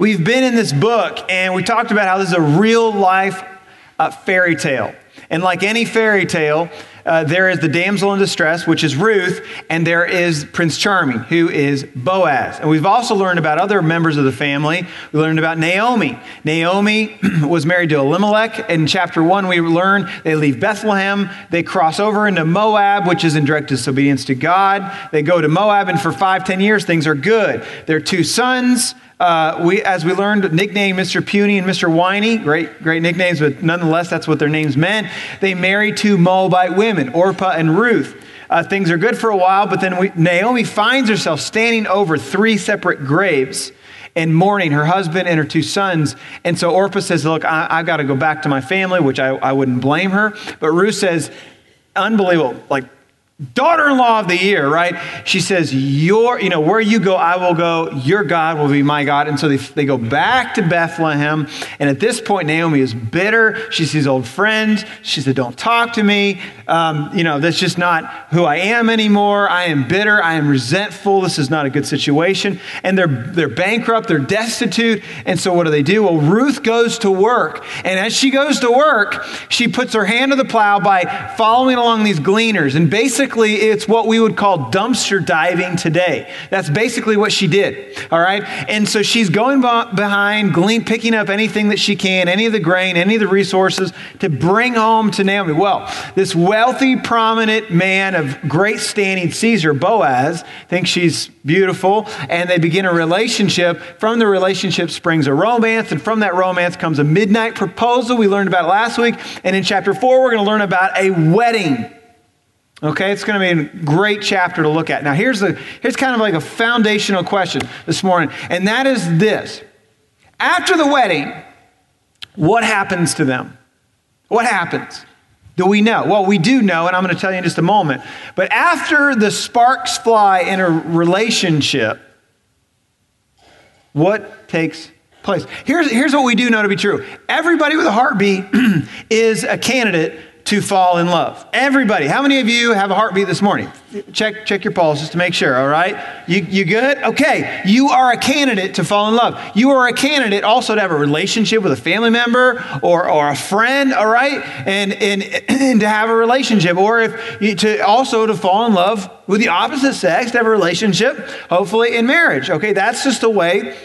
We've been in this book and we talked about how this is a real life uh, fairy tale. And like any fairy tale, uh, there is the damsel in distress, which is Ruth, and there is Prince Charming, who is Boaz. And we've also learned about other members of the family. We learned about Naomi. Naomi was married to Elimelech. In chapter one, we learn they leave Bethlehem, they cross over into Moab, which is in direct disobedience to God. They go to Moab, and for five, ten years, things are good. Their two sons, uh, we, as we learned, nicknamed Mr. Puny and Mr. Whiny, great, great nicknames, but nonetheless, that's what their names meant. They married two Moabite women, Orpah and Ruth. Uh, things are good for a while, but then we, Naomi finds herself standing over three separate graves and mourning her husband and her two sons. And so Orpah says, Look, I, have got to go back to my family, which I, I wouldn't blame her. But Ruth says, Unbelievable. Like, daughter-in-law of the year right? She says your you know where you go i will go. Your god will be my god. And so they, they go back to bethlehem. And at this point naomi is bitter. She sees old friends. She said don't talk to me. Um, you know that's just not who i am anymore. I am bitter. I am resentful. This is not a good situation. And they're they're bankrupt. They're destitute. And so what do they do? Well ruth goes to work. And as she goes to work she puts her hand to the plow by following along these gleaners. And basically basically, it's what we would call dumpster diving today. That's basically what she did. All right. And so she's going behind, glean, picking up anything that she can, any of the grain, any of the resources to bring home to Naomi. Well, this wealthy, prominent man of great standing, Caesar, Boaz, thinks she's beautiful, and they begin a relationship. From the relationship springs a romance, and from that romance comes a midnight proposal. We learned about last week. And in chapter four, we're going to learn about a wedding. Okay, it's going to be a great chapter to look at. Now, here's, the, here's kind of like a foundational question this morning, and that is this. After the wedding, what happens to them? What happens? Do we know? Well, we do know, and I'm going to tell you in just a moment. But after the sparks fly in a relationship, what takes place? Here's, here's what we do know to be true everybody with a heartbeat is a candidate to fall in love. Everybody. How many of you have a heartbeat this morning? Check, check your pulse just to make sure, all right? You, you good? Okay. You are a candidate to fall in love. You are a candidate also to have a relationship with a family member or, or a friend, all right? And, and, and to have a relationship. Or if you, to also to fall in love with the opposite sex, to have a relationship, hopefully in marriage. Okay, that's just the way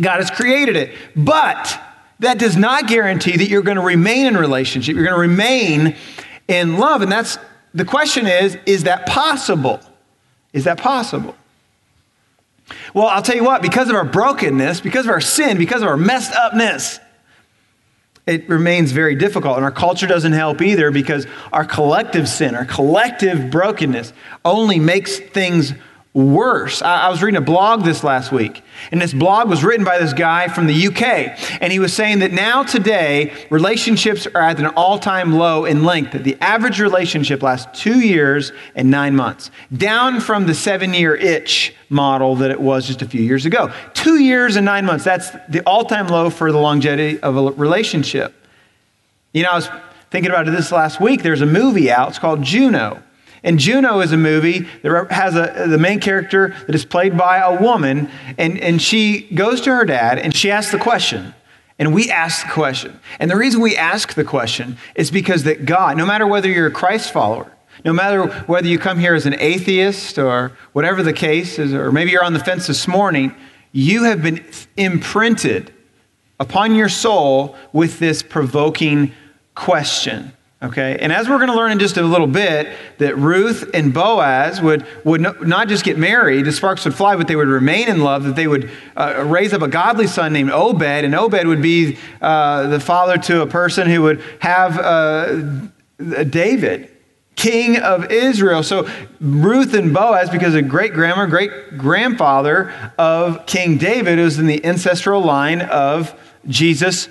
God has created it. But that does not guarantee that you're going to remain in relationship. You're going to remain in love. And that's the question is, is that possible? Is that possible? Well, I'll tell you what, because of our brokenness, because of our sin, because of our messed upness, it remains very difficult. And our culture doesn't help either because our collective sin, our collective brokenness only makes things worse. I, I, was reading a blog this last week, and this blog was written by this guy from the UK. And he was saying that now, today, relationships are at an all time low in length. That the average relationship lasts two years and nine months, down from the seven year itch model that it was just a few years ago. Two years and nine months, that's the all time low for the longevity of a relationship. You know, I was thinking about it this last week. There's a movie out, it's called Juno. And Juno is a movie that has a, the main character that is played by a woman, and, and she goes to her dad and she asks the question. And we ask the question. And the reason we ask the question is because that God, no matter whether you're a Christ follower, no matter whether you come here as an atheist or whatever the case is, or maybe you're on the fence this morning, you have been imprinted upon your soul with this provoking question. Okay, and as we're going to learn in just a little bit, that Ruth and Boaz would, would not just get married, the sparks would fly, but they would remain in love, that they would uh, raise up a godly son named Obed, and Obed would be uh, the father to a person who would have uh, David, king of Israel. So Ruth and Boaz, because of great grandma, great grandfather of King David, is in the ancestral line of Jesus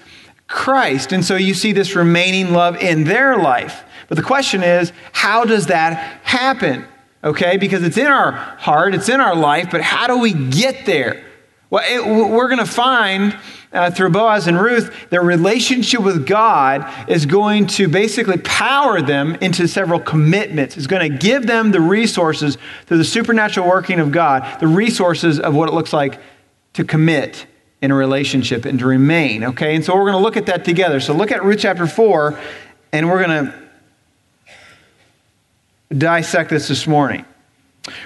Christ. And so you see this remaining love in their life. But the question is, how does that happen? Okay, because it's in our heart, it's in our life, but how do we get there? Well, it, we're going to find uh, through Boaz and Ruth, their relationship with God is going to basically power them into several commitments. It's going to give them the resources through the supernatural working of God, the resources of what it looks like to commit in a relationship and to remain. Okay, and so we're going to look at that together. So look at Ruth chapter 4, and we're going to dissect this this morning.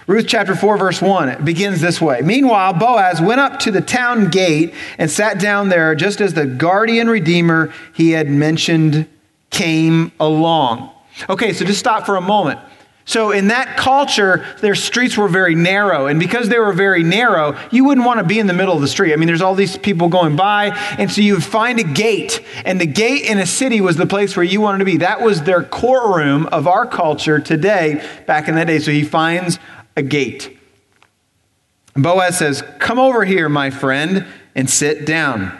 Ruth chapter 4, verse 1 it begins this way Meanwhile, Boaz went up to the town gate and sat down there just as the guardian redeemer he had mentioned came along. Okay, so just stop for a moment. So, in that culture, their streets were very narrow. And because they were very narrow, you wouldn't want to be in the middle of the street. I mean, there's all these people going by. And so you would find a gate. And the gate in a city was the place where you wanted to be. That was their courtroom of our culture today, back in that day. So he finds a gate. Boaz says, Come over here, my friend, and sit down.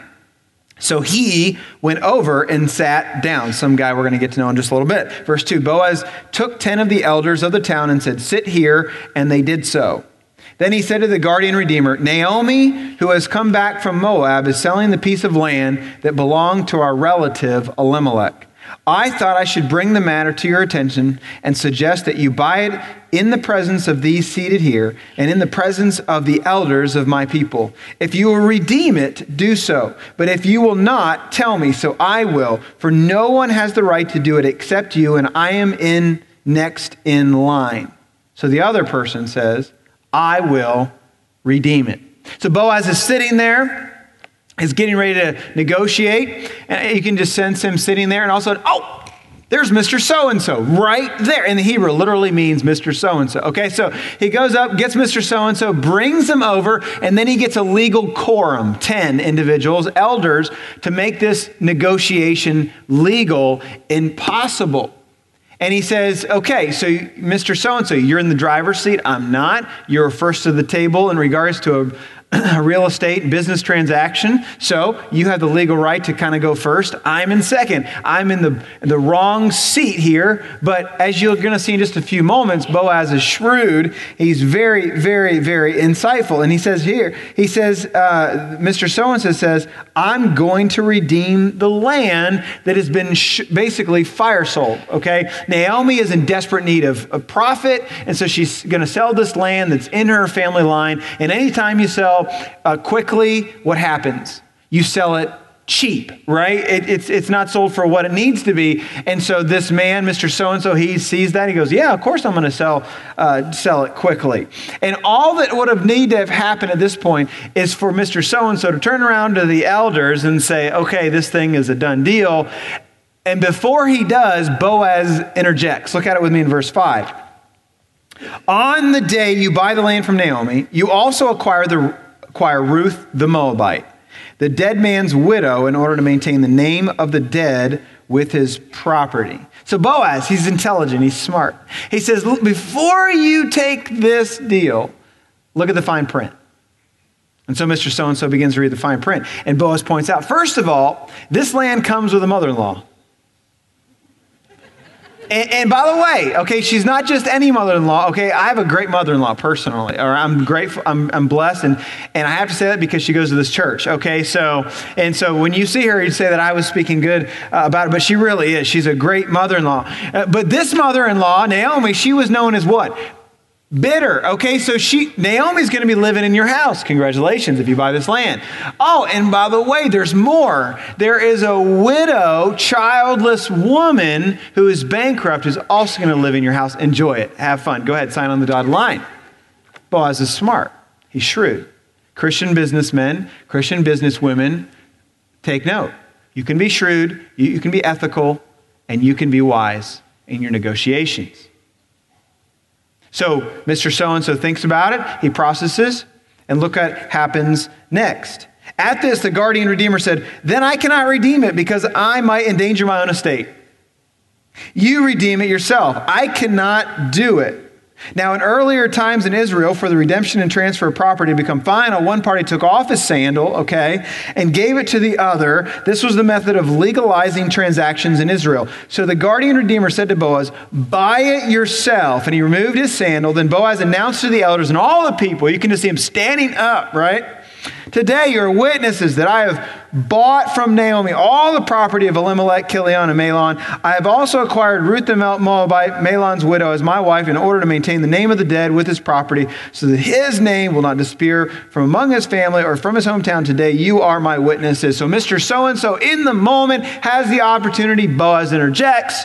So he went over and sat down. Some guy we're going to get to know in just a little bit. Verse 2 Boaz took 10 of the elders of the town and said, Sit here, and they did so. Then he said to the guardian redeemer, Naomi, who has come back from Moab, is selling the piece of land that belonged to our relative Elimelech. I thought I should bring the matter to your attention and suggest that you buy it in the presence of these seated here and in the presence of the elders of my people. If you will redeem it, do so. But if you will not, tell me, so I will. For no one has the right to do it except you, and I am in next in line. So the other person says, I will redeem it. So Boaz is sitting there is getting ready to negotiate. And you can just sense him sitting there, and all of a sudden, oh, there's Mr. So and so right there. In the Hebrew, literally means Mr. So and so. Okay, so he goes up, gets Mr. So and so, brings them over, and then he gets a legal quorum 10 individuals, elders, to make this negotiation legal and possible. And he says, okay, so Mr. So and so, you're in the driver's seat. I'm not. You're first to the table in regards to a real estate business transaction. So you have the legal right to kind of go first. I'm in second. I'm in the, the wrong seat here. But as you're going to see in just a few moments, Boaz is shrewd. He's very, very, very insightful. And he says here, he says, uh, Mr. So and so says, I'm going to redeem the land that has been sh- basically fire sold. Okay? Naomi is in desperate need of a profit. And so she's going to sell this land that's in her family line. And anytime you sell uh, quickly, what happens? You sell it cheap, right? It, it's, it's not sold for what it needs to be. And so this man, Mr. So-and-so, he sees that. He goes, yeah, of course I'm going to sell, uh, sell it quickly. And all that would have needed to have happened at this point is for Mr. So-and-so to turn around to the elders and say, okay, this thing is a done deal. And before he does, Boaz interjects. Look at it with me in verse 5. On the day you buy the land from Naomi, you also acquire the acquire Ruth the Moabite, the dead man's widow, in order to maintain the name of the dead with his property. So Boaz, he's intelligent, he's smart. He says, before you take this deal, look at the fine print. And so Mr. So and so begins to read the fine print. And Boaz points out, first of all, this land comes with a mother in law. And, and, by the way, okay, she's not just any mother-in-law. Okay, I have a great mother-in-law personally, or I'm grateful, I'm, I'm blessed, and and I have to say that because she goes to this church. Okay, so and so when you see her, you'd say that I was speaking good uh, about it, but she really is. She's a great mother-in-law. Uh, but this mother-in-law, Naomi, she was known as what? Bitter. Okay, so she Naomi's going to be living in your house. Congratulations if you buy this land. Oh, and by the way, there's more. There is a widow, childless woman who is bankrupt who's also going to live in your house. Enjoy it. Have fun. Go ahead, sign on the dotted line. Boaz is smart. He's shrewd. Christian businessmen, Christian businesswomen, take note. You can be shrewd, you can be ethical, and you can be wise in your negotiations. So Mr. So and so thinks about it, he processes, and look at happens next. At this, the guardian redeemer said, Then I cannot redeem it because I might endanger my own estate. You redeem it yourself. I cannot do it. Now, in earlier times in Israel, for the redemption and transfer of property to become final, one party took off his sandal, okay, and gave it to the other. This was the method of legalizing transactions in Israel. So the guardian redeemer said to Boaz, Buy it yourself. And he removed his sandal. Then Boaz announced to the elders and all the people, you can just see him standing up, right? Today you're witnesses that I have bought from Naomi all the property of Elimelech, Kilion, and Mahlon. I have also acquired Ruth the Moabite, Mahlon's widow, as my wife in order to maintain the name of the dead with his property, so that his name will not disappear from among his family or from his hometown. Today you are my witnesses. So Mr. So and so, in the moment, has the opportunity. Boaz interjects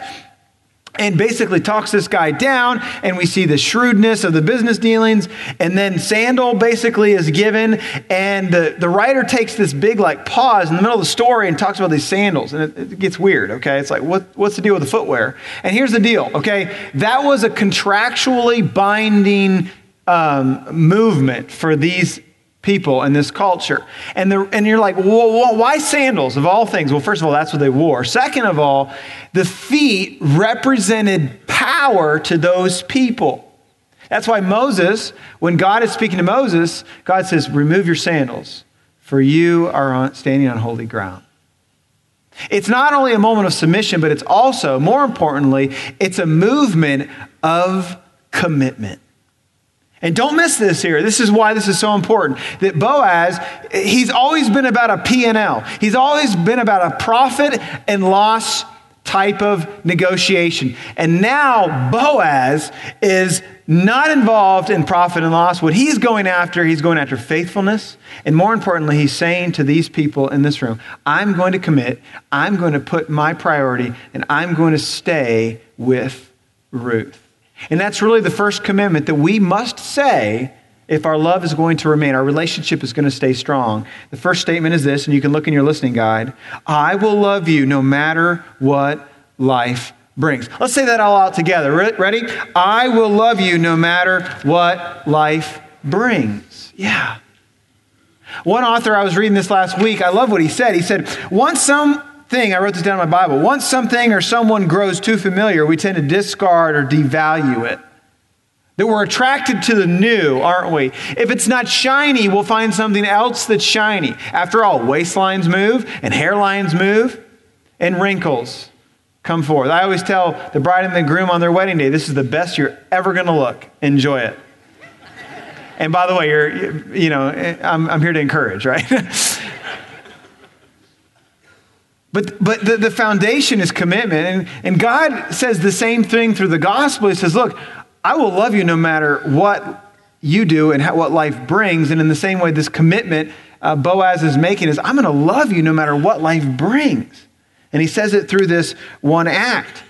and basically talks this guy down and we see the shrewdness of the business dealings and then sandal basically is given and the, the writer takes this big like pause in the middle of the story and talks about these sandals and it, it gets weird okay? It's like what, what's the deal with the footwear? And here's the deal okay? That was a contractually binding um, movement for these people in this culture. And, the, and you're like, well, why sandals of all things? Well, first of all, that's what they wore. Second of all, the feet represented power to those people. That's why Moses, when God is speaking to Moses, God says, Remove your sandals, for you are standing on holy ground. It's not only a moment of submission, but it's also, more importantly, it's a movement of commitment. And don't miss this here. This is why this is so important. That Boaz, he's always been about a P&L. He's always been about a profit and loss type of negotiation. And now Boaz is not involved in profit and loss. What he's going after, he's going after faithfulness. And more importantly, he's saying to these people in this room, I'm going to commit, I'm going to put my priority, and I'm going to stay with Ruth. And that's really the first commitment that we must say if our love is going to remain, our relationship is going to stay strong. The first statement is this, and you can look in your listening guide I will love you no matter what life brings. Let's say that all out together. Ready? I will love you no matter what life brings. Yeah. One author, I was reading this last week, I love what he said. He said, Once some thing, I wrote this down in my Bible. Once something or someone grows too familiar, we tend to discard or devalue it. That we're attracted to the new, aren't we? If it's not shiny, we'll find something else that's shiny. After all, waistlines move and hairlines move and wrinkles come forth. I always tell the bride and the groom on their wedding day, this is the best you're ever going to look. Enjoy it. And by the way, you're, you know, I'm, I'm here to encourage, right? But, but the, the foundation is commitment. And, and God says the same thing through the gospel. He says, Look, I will love you no matter what you do and how, what life brings. And in the same way, this commitment uh, Boaz is making is, I'm going to love you no matter what life brings. And he says it through this one act.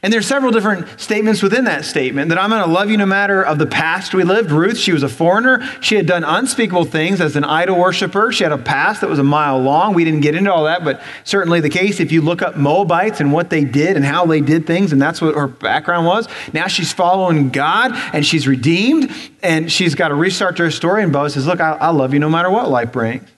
And there's several different statements within that statement that I'm going to love you no matter of the past we lived. Ruth, she was a foreigner. She had done unspeakable things as an idol worshiper. She had a past that was a mile long. We didn't get into all that, but certainly the case if you look up Moabites and what they did and how they did things, and that's what her background was. Now she's following God and she's redeemed and she's got to restart her story. And Boaz says, Look, I, I love you no matter what life brings.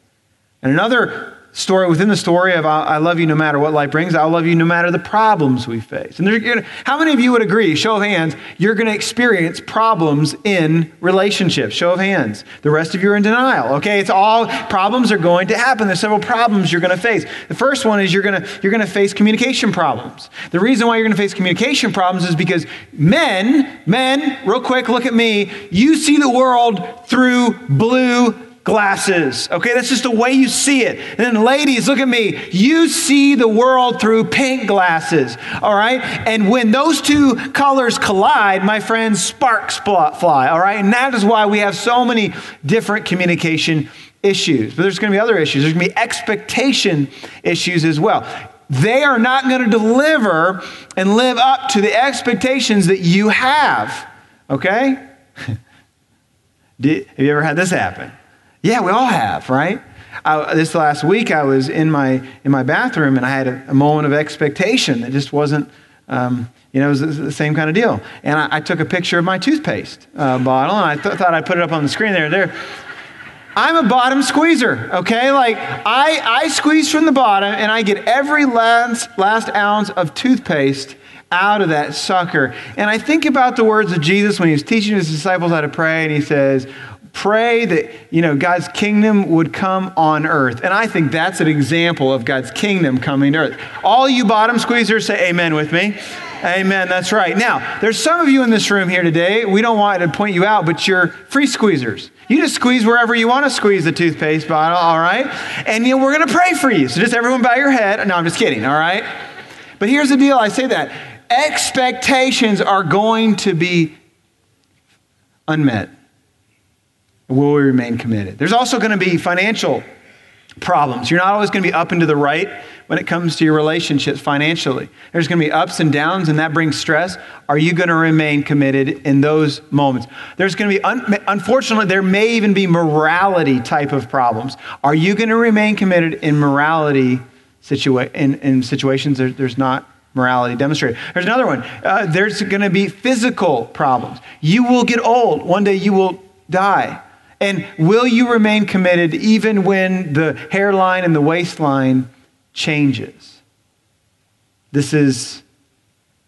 And another story within the story of I love you no matter what life brings. I'll love you no matter the problems we face. And there, how many of you would agree, show of hands, you're going to experience problems in relationships? Show of hands. The rest of you are in denial. Okay, it's all problems are going to happen. There's several problems you're going to face. The first one is you're going to you're going to face communication problems. The reason why you're going to face communication problems is because men, men, real quick, look at me. You see the world through blue glasses. Okay, that's just the way you see it. And then, ladies, look at me. You see the world through pink glasses. All right, and when those two colors collide, my friends, sparks fly. All right, and that is why we have so many different communication issues. But there's going to be other issues. There's going to be expectation issues as well. They are not going to deliver and live up to the expectations that you have. Okay? Have you ever had this happen? Yeah, we all have, right? I, this last week, I was in my in my bathroom and I had a, a moment of expectation that just wasn't, um, you know, it was the same kind of deal. And I, I took a picture of my toothpaste uh, bottle and I th- thought I'd put it up on the screen there. There. I'm a bottom squeezer, okay? Like I, I squeeze from the bottom and I get every last, last ounce of toothpaste out of that sucker. And I think about the words of Jesus when he was teaching his disciples how to pray, and he says, pray that you know god's kingdom would come on earth and i think that's an example of god's kingdom coming to earth all you bottom squeezers say amen with me Amen. That's right. Now, there's some of you in this room here today. We don't want to point you out, but you're free squeezers. You just squeeze wherever you want to squeeze the toothpaste bottle, all right? And you know, we're going to pray for you. So just everyone bow your head. No, I'm just kidding, all right? But here's the deal I say that expectations are going to be unmet. Will we remain committed? There's also going to be financial problems. You're not always going to be up and to the right when it comes to your relationships financially. There's going to be ups and downs, and that brings stress. Are you going to remain committed in those moments? There's going to be, un- unfortunately, there may even be morality type of problems. Are you going to remain committed in morality situa- in, in situations there, there's not morality demonstrated? There's another one. Uh, there's going to be physical problems. You will get old. One day you will die. And will you remain committed even when the hairline and the waistline changes? This is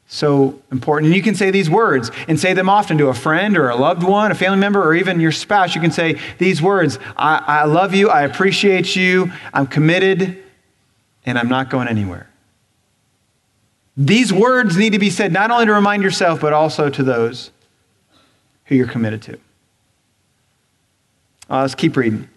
so important. And you can say these words and say them often to a friend or a loved one, a family member, or even your spouse. You can say these words I, I love you, I appreciate you, I'm committed, and I'm not going anywhere. These words need to be said not only to remind yourself, but also to those who you're committed to. Uh, let's keep reading.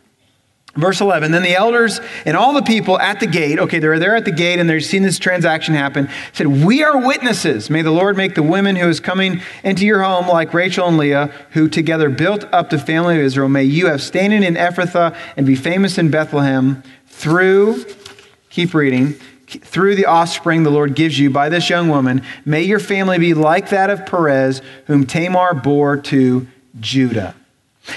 Verse 11, then the elders and all the people at the gate, okay, they're there at the gate and they're seeing this transaction happen, said, We are witnesses. May the Lord make the women who is coming into your home like Rachel and Leah, who together built up the family of Israel. May you have standing in Ephrathah and be famous in Bethlehem through, keep reading, through the offspring the Lord gives you by this young woman. May your family be like that of Perez, whom Tamar bore to Judah.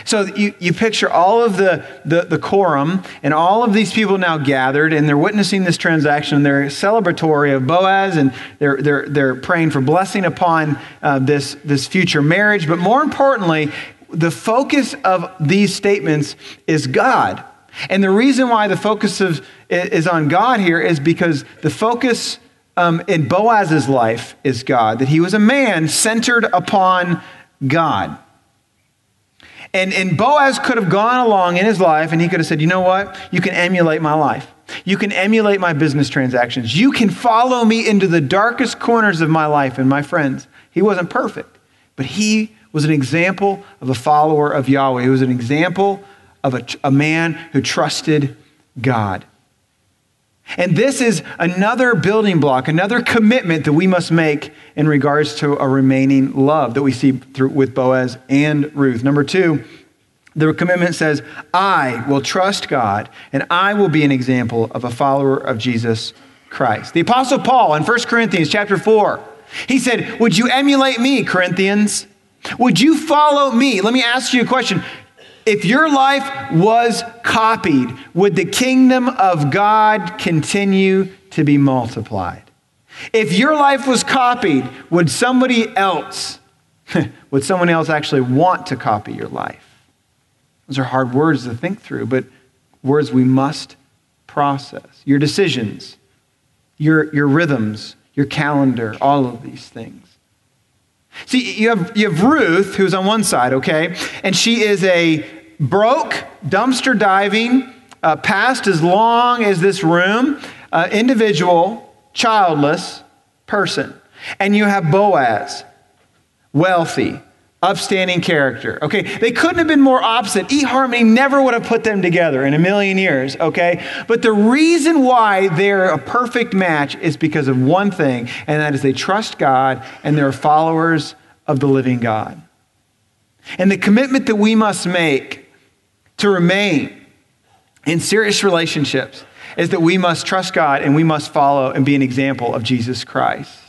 So you, you picture all of the, the, the quorum and all of these people now gathered and they're witnessing this transaction. and They're celebratory of Boaz and they're, they're, they're praying for blessing upon uh, this, this future marriage. But more importantly, the focus of these statements is God. And the reason why the focus of, is on God here is because the focus um, in Boaz's life is God, that he was a man centered upon God. And, and Boaz could have gone along in his life and he could have said, You know what? You can emulate my life. You can emulate my business transactions. You can follow me into the darkest corners of my life and my friends. He wasn't perfect, but he was an example of a follower of Yahweh. He was an example of a, a man who trusted God. And this is another building block, another commitment that we must make in regards to a remaining love that we see through, with Boaz and Ruth. Number two, the commitment says, I will trust God and I will be an example of a follower of Jesus Christ. The Apostle Paul in 1 Corinthians chapter 4, he said, Would you emulate me, Corinthians? Would you follow me? Let me ask you a question. If your life was copied, would the kingdom of God continue to be multiplied? If your life was copied, would somebody else, would someone else actually want to copy your life? Those are hard words to think through, but words we must process. Your decisions, your, your rhythms, your calendar, all of these things. See, you have, you have Ruth, who's on one side, okay? And she is a broke, dumpster diving, uh, past as long as this room, uh, individual, childless person. And you have Boaz, wealthy, upstanding character. Okay, they couldn't have been more opposite. eHarmony never would have put them together in a million years, okay? But the reason why they're a perfect match is because of one thing, and that is they trust God and they're followers of the living God. And the commitment that we must make to remain in serious relationships is that we must trust God and we must follow and be an example of Jesus Christ.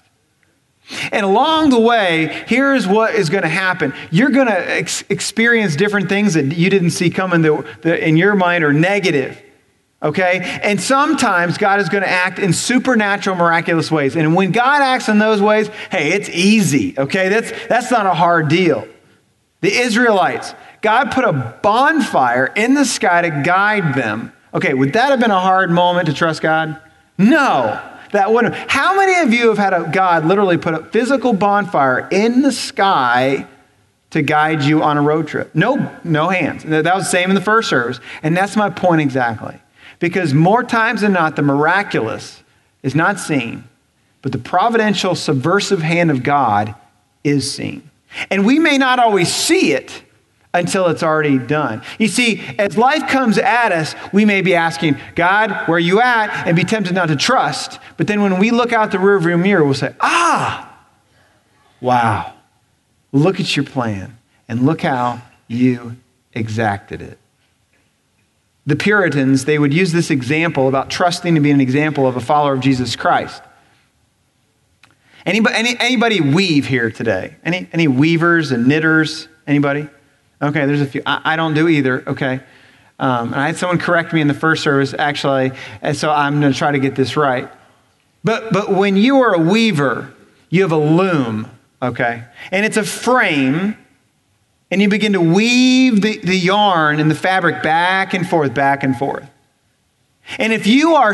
And along the way, here's what is going to happen. You're going to ex- experience different things that you didn't see coming that, that in your mind are negative. Okay? And sometimes God is going to act in supernatural, miraculous ways. And when God acts in those ways, hey, it's easy. Okay? That's, that's not a hard deal. The Israelites, God put a bonfire in the sky to guide them. Okay, would that have been a hard moment to trust God? No, that wouldn't. How many of you have had a God literally put a physical bonfire in the sky to guide you on a road trip? No, no hands. That was the same in the first service. And that's my point exactly. Because more times than not, the miraculous is not seen, but the providential, subversive hand of God is seen. And we may not always see it until it's already done. You see, as life comes at us, we may be asking, God, where are you at? And be tempted not to trust. But then when we look out the rearview mirror, we'll say, ah, wow, look at your plan and look how you exacted it. The Puritans, they would use this example about trusting to be an example of a follower of Jesus Christ. Anybody, any, anybody weave here today? Any, any weavers and knitters? Anybody? Okay, there's a few. I, I don't do either, okay? Um, and I had someone correct me in the first service, actually, and so I'm going to try to get this right. But, but when you are a weaver, you have a loom, okay? And it's a frame, and you begin to weave the, the yarn and the fabric back and forth, back and forth. And if you are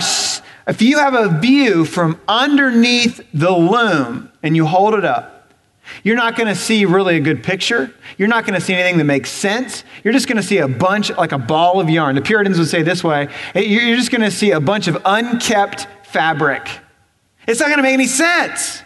if you have a view from underneath the loom and you hold it up, you're not going to see really a good picture. You're not going to see anything that makes sense. You're just going to see a bunch, like a ball of yarn. The Puritans would say this way you're just going to see a bunch of unkept fabric. It's not going to make any sense.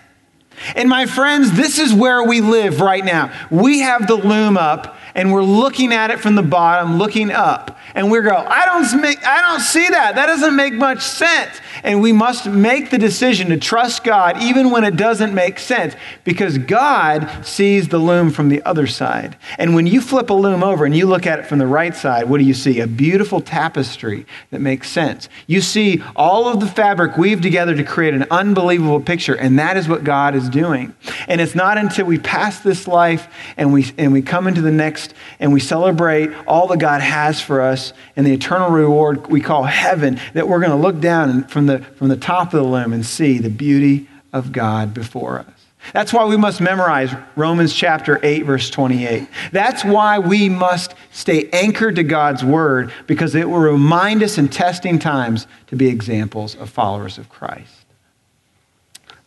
And my friends, this is where we live right now. We have the loom up and we're looking at it from the bottom, looking up. And we go, I don't, make, I don't see that. That doesn't make much sense. And we must make the decision to trust God even when it doesn't make sense because God sees the loom from the other side. And when you flip a loom over and you look at it from the right side, what do you see? A beautiful tapestry that makes sense. You see all of the fabric weaved together to create an unbelievable picture. And that is what God is doing. And it's not until we pass this life and we, and we come into the next and we celebrate all that God has for us and the eternal reward we call heaven that we're going to look down from the, from the top of the loom and see the beauty of God before us. That's why we must memorize Romans chapter 8, verse 28. That's why we must stay anchored to God's word because it will remind us in testing times to be examples of followers of Christ.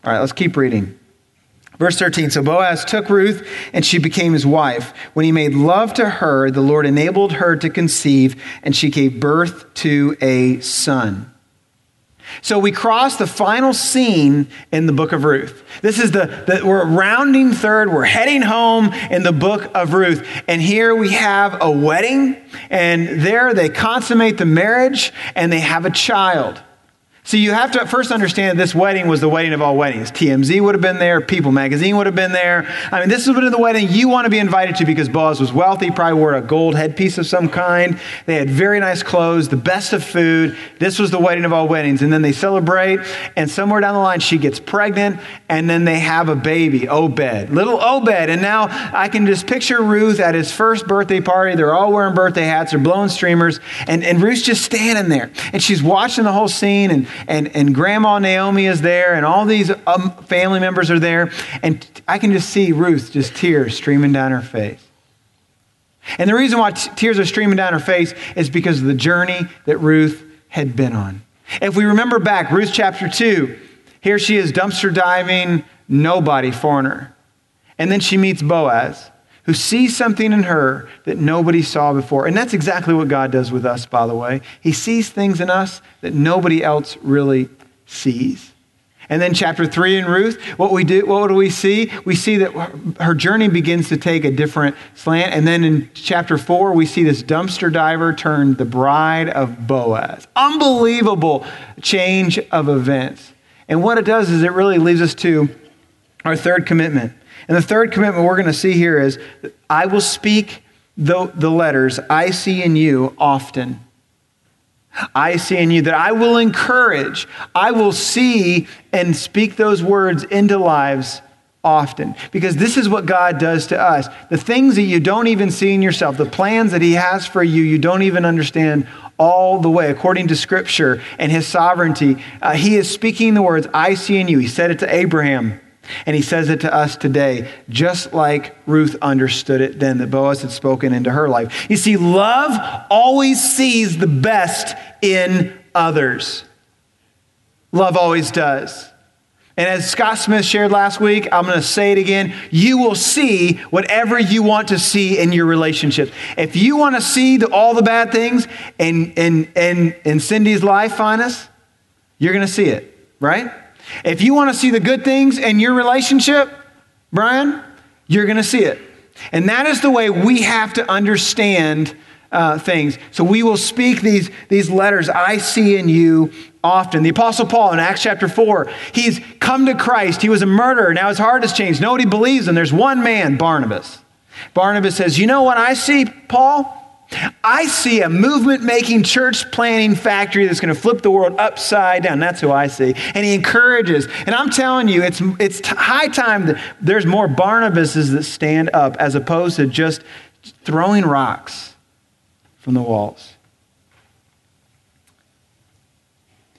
All right, let's keep reading. Verse 13 So Boaz took Ruth, and she became his wife. When he made love to her, the Lord enabled her to conceive, and she gave birth to a son. So we cross the final scene in the book of Ruth. This is the, the, we're rounding third, we're heading home in the book of Ruth. And here we have a wedding, and there they consummate the marriage and they have a child. So you have to first understand this wedding was the wedding of all weddings. TMZ would have been there, People magazine would have been there. I mean, this is the wedding you want to be invited to because Boaz was wealthy, probably wore a gold headpiece of some kind. They had very nice clothes, the best of food. This was the wedding of all weddings. And then they celebrate, and somewhere down the line, she gets pregnant, and then they have a baby, Obed, little Obed. And now I can just picture Ruth at his first birthday party. They're all wearing birthday hats, they're blowing streamers, and, and Ruth's just standing there. And she's watching the whole scene, and and, and Grandma Naomi is there, and all these um, family members are there. And I can just see Ruth, just tears streaming down her face. And the reason why t- tears are streaming down her face is because of the journey that Ruth had been on. If we remember back, Ruth chapter 2, here she is dumpster diving, nobody, foreigner. And then she meets Boaz who sees something in her that nobody saw before. And that's exactly what God does with us, by the way. He sees things in us that nobody else really sees. And then chapter 3 in Ruth, what we do what do we see? We see that her journey begins to take a different slant. And then in chapter 4, we see this dumpster diver turned the bride of Boaz. Unbelievable change of events. And what it does is it really leads us to our third commitment. And the third commitment we're going to see here is I will speak the, the letters I see in you often. I see in you that I will encourage, I will see and speak those words into lives often. Because this is what God does to us. The things that you don't even see in yourself, the plans that He has for you, you don't even understand all the way according to Scripture and His sovereignty. Uh, he is speaking the words I see in you. He said it to Abraham. And he says it to us today, just like Ruth understood it then, that Boaz had spoken into her life. You see, love always sees the best in others. Love always does. And as Scott Smith shared last week, I'm going to say it again. You will see whatever you want to see in your relationships. If you want to see the, all the bad things in, in, in, in Cindy's life on us, you're going to see it, right? If you want to see the good things in your relationship, Brian, you're going to see it. And that is the way we have to understand uh, things. So we will speak these, these letters I see in you often. The Apostle Paul in Acts chapter 4, he's come to Christ. He was a murderer. Now his heart has changed. Nobody believes him. There's one man, Barnabas. Barnabas says, You know what I see, Paul? I see a movement making, church planning factory that's going to flip the world upside down. That's who I see. And he encourages. And I'm telling you, it's, it's high time that there's more Barnabases that stand up as opposed to just throwing rocks from the walls.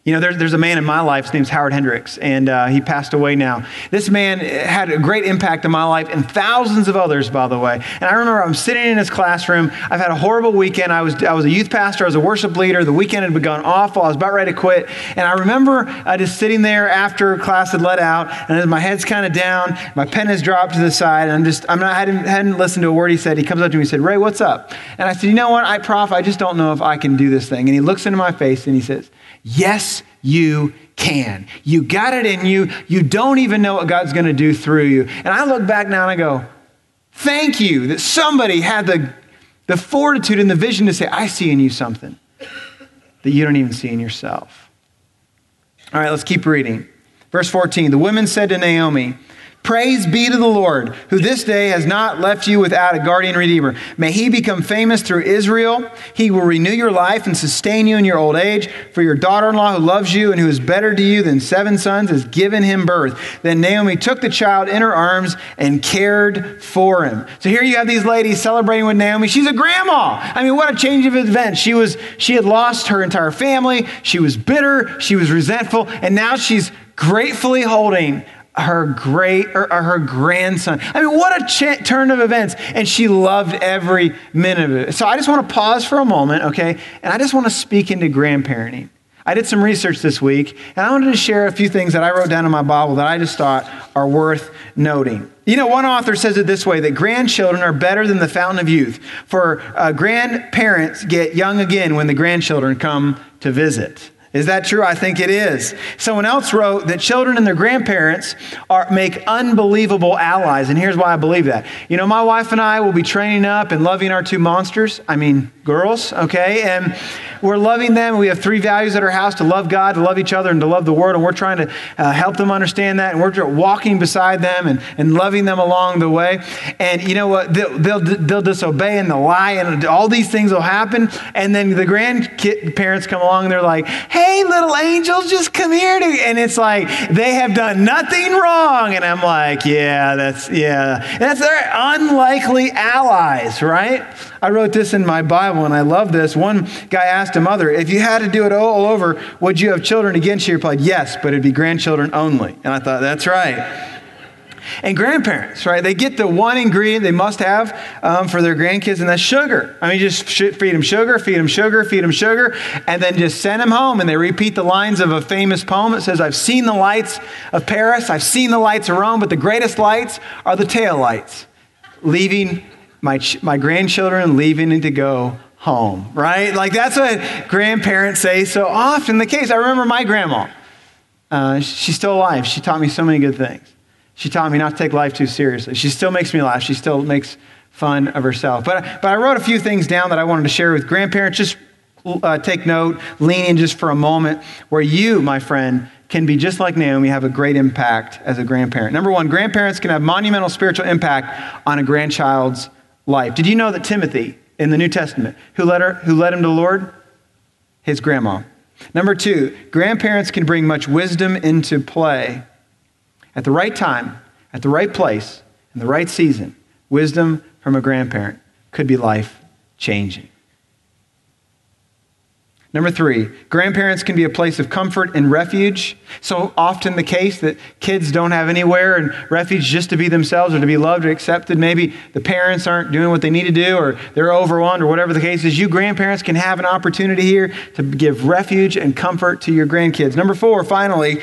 You know, there, there's a man in my life, his name's Howard Hendricks, and uh, he passed away now. This man had a great impact on my life and thousands of others, by the way. And I remember I'm sitting in his classroom. I've had a horrible weekend. I was, I was a youth pastor, I was a worship leader. The weekend had begun awful. I was about ready to quit. And I remember uh, just sitting there after class had let out, and my head's kind of down, my pen has dropped to the side, and I'm just, I'm not, I hadn't, hadn't listened to a word he said. He comes up to me and said, Ray, what's up? And I said, You know what, I, Prof, I just don't know if I can do this thing. And he looks into my face and he says, Yes, you can. You got it in you. You don't even know what God's going to do through you. And I look back now and I go, thank you that somebody had the, the fortitude and the vision to say, I see in you something that you don't even see in yourself. All right, let's keep reading. Verse 14 The women said to Naomi, Praise be to the Lord, who this day has not left you without a guardian redeemer. May he become famous through Israel. He will renew your life and sustain you in your old age. For your daughter in law, who loves you and who is better to you than seven sons, has given him birth. Then Naomi took the child in her arms and cared for him. So here you have these ladies celebrating with Naomi. She's a grandma. I mean, what a change of events. She, was, she had lost her entire family. She was bitter. She was resentful. And now she's gratefully holding her great or, her grandson. I mean, what a ch- turn of events. And she loved every minute of it. So I just want to pause for a moment, okay? And I just want to speak into grandparenting. I did some research this week, and I wanted to share a few things that I wrote down in my Bible that I just thought are worth noting. You know, one author says it this way that grandchildren are better than the fountain of youth, for uh, grandparents get young again when the grandchildren come to visit. Is that true? I think it is. Someone else wrote that children and their grandparents are, make unbelievable allies. And here's why I believe that. You know, my wife and I will be training up and loving our two monsters. I mean, girls, okay? And we're loving them. We have three values at our house to love God, to love each other, and to love the Word. And we're trying to uh, help them understand that. And we're walking beside them and, and loving them along the way. And you know what? They'll, they'll, they'll disobey and they'll lie, and all these things will happen. And then the grandparents come along and they're like, hey, little angels, just come here. To, and it's like, they have done nothing wrong. And I'm like, yeah, that's, yeah. That's their unlikely allies, right? I wrote this in my Bible, and I love this. One guy asked a mother, If you had to do it all over, would you have children again? She replied, Yes, but it'd be grandchildren only. And I thought, That's right. And grandparents, right? They get the one ingredient they must have um, for their grandkids, and that's sugar. I mean, just feed them sugar, feed them sugar, feed them sugar, and then just send them home. And they repeat the lines of a famous poem. that says, I've seen the lights of Paris, I've seen the lights of Rome, but the greatest lights are the tail lights, leaving my, my grandchildren leaving to go home, right? Like that's what grandparents say so often the case. I remember my grandma. Uh, she's still alive. She taught me so many good things. She taught me not to take life too seriously. She still makes me laugh. She still makes fun of herself. But, but I wrote a few things down that I wanted to share with grandparents. Just uh, take note, lean in just for a moment, where you, my friend, can be just like Naomi, have a great impact as a grandparent. Number one, grandparents can have monumental spiritual impact on a grandchild's life. Did you know that Timothy in the New Testament, who led, her, who led him to the Lord? His grandma. Number two, grandparents can bring much wisdom into play. At the right time, at the right place, in the right season, wisdom from a grandparent could be life changing. Number three, grandparents can be a place of comfort and refuge. So often the case that kids don't have anywhere and refuge just to be themselves or to be loved or accepted. Maybe the parents aren't doing what they need to do or they're overwhelmed or whatever the case is. You grandparents can have an opportunity here to give refuge and comfort to your grandkids. Number four, finally,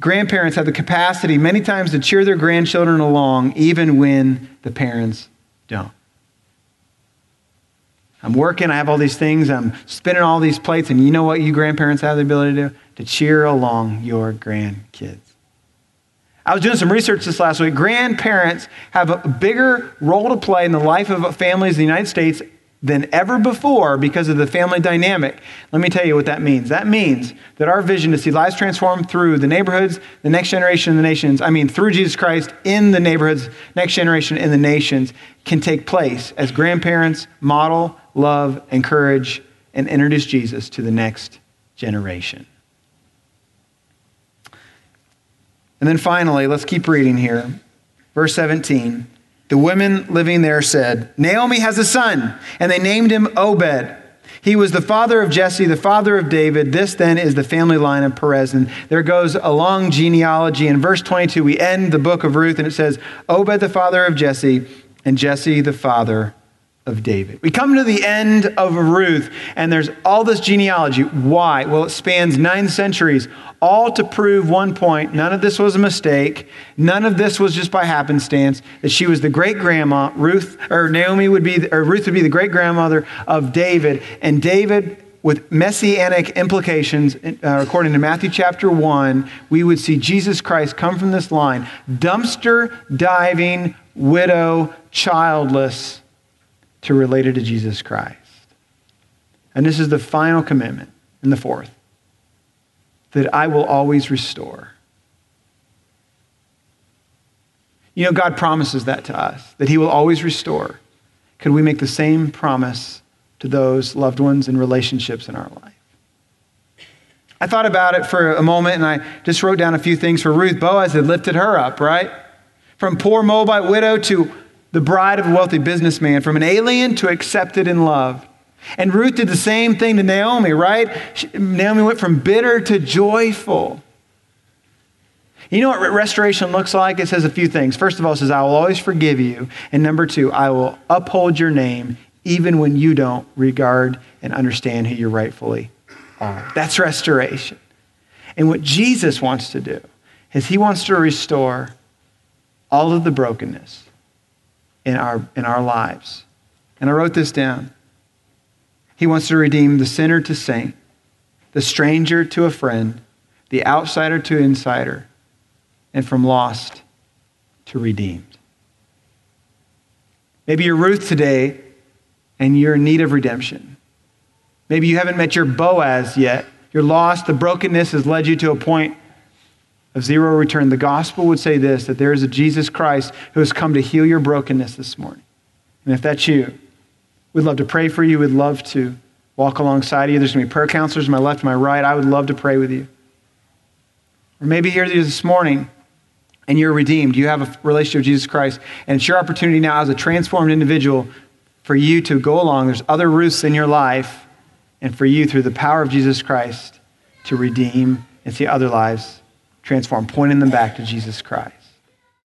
grandparents have the capacity many times to cheer their grandchildren along even when the parents don't. I'm working, I have all these things, I'm spinning all these plates, and you know what you grandparents have the ability to do? To cheer along your grandkids. I was doing some research this last week. Grandparents have a bigger role to play in the life of families in the United States than ever before because of the family dynamic. Let me tell you what that means. That means that our vision to see lives transformed through the neighborhoods, the next generation, the nations, I mean, through Jesus Christ in the neighborhoods, next generation, in the nations, can take place as grandparents model, love, encourage, and introduce Jesus to the next generation. And then finally, let's keep reading here. Verse 17. The women living there said, Naomi has a son, and they named him Obed. He was the father of Jesse, the father of David. This then is the family line of Perez. And there goes a long genealogy. In verse 22, we end the book of Ruth, and it says, Obed the father of Jesse, and Jesse the father of David. We come to the end of Ruth, and there's all this genealogy. Why? Well, it spans nine centuries, all to prove one point none of this was a mistake. None of this was just by happenstance, that she was the great grandma. Ruth, or Naomi would be, or Ruth would be the great grandmother of David, and David with messianic implications, uh, according to Matthew chapter 1, we would see Jesus Christ come from this line dumpster diving, widow, childless, to related to Jesus Christ. And this is the final commitment in the fourth that I will always restore. You know, God promises that to us, that He will always restore. Could we make the same promise to those loved ones and relationships in our life? I thought about it for a moment and I just wrote down a few things for Ruth. Boaz had lifted her up, right? From poor Moabite widow to the bride of a wealthy businessman, from an alien to accepted and loved. And Ruth did the same thing to Naomi, right? She, Naomi went from bitter to joyful. You know what restoration looks like? It says a few things. First of all, it says, I will always forgive you. And number two, I will uphold your name even when you don't regard and understand who you rightfully are. That's restoration. And what Jesus wants to do is he wants to restore all of the brokenness in our, in our lives. And I wrote this down. He wants to redeem the sinner to saint, the stranger to a friend, the outsider to insider, and from lost to redeemed. Maybe you're Ruth today and you're in need of redemption. Maybe you haven't met your Boaz yet. You're lost. The brokenness has led you to a point of zero return. The gospel would say this that there is a Jesus Christ who has come to heal your brokenness this morning. And if that's you, we'd love to pray for you. We'd love to walk alongside you. There's going to be prayer counselors on my left my right. I would love to pray with you. Or maybe here this morning and you're redeemed. You have a relationship with Jesus Christ. And it's your opportunity now as a transformed individual for you to go along. There's other Ruths in your life. And for you, through the power of Jesus Christ, to redeem and see other lives transformed, pointing them back to Jesus Christ.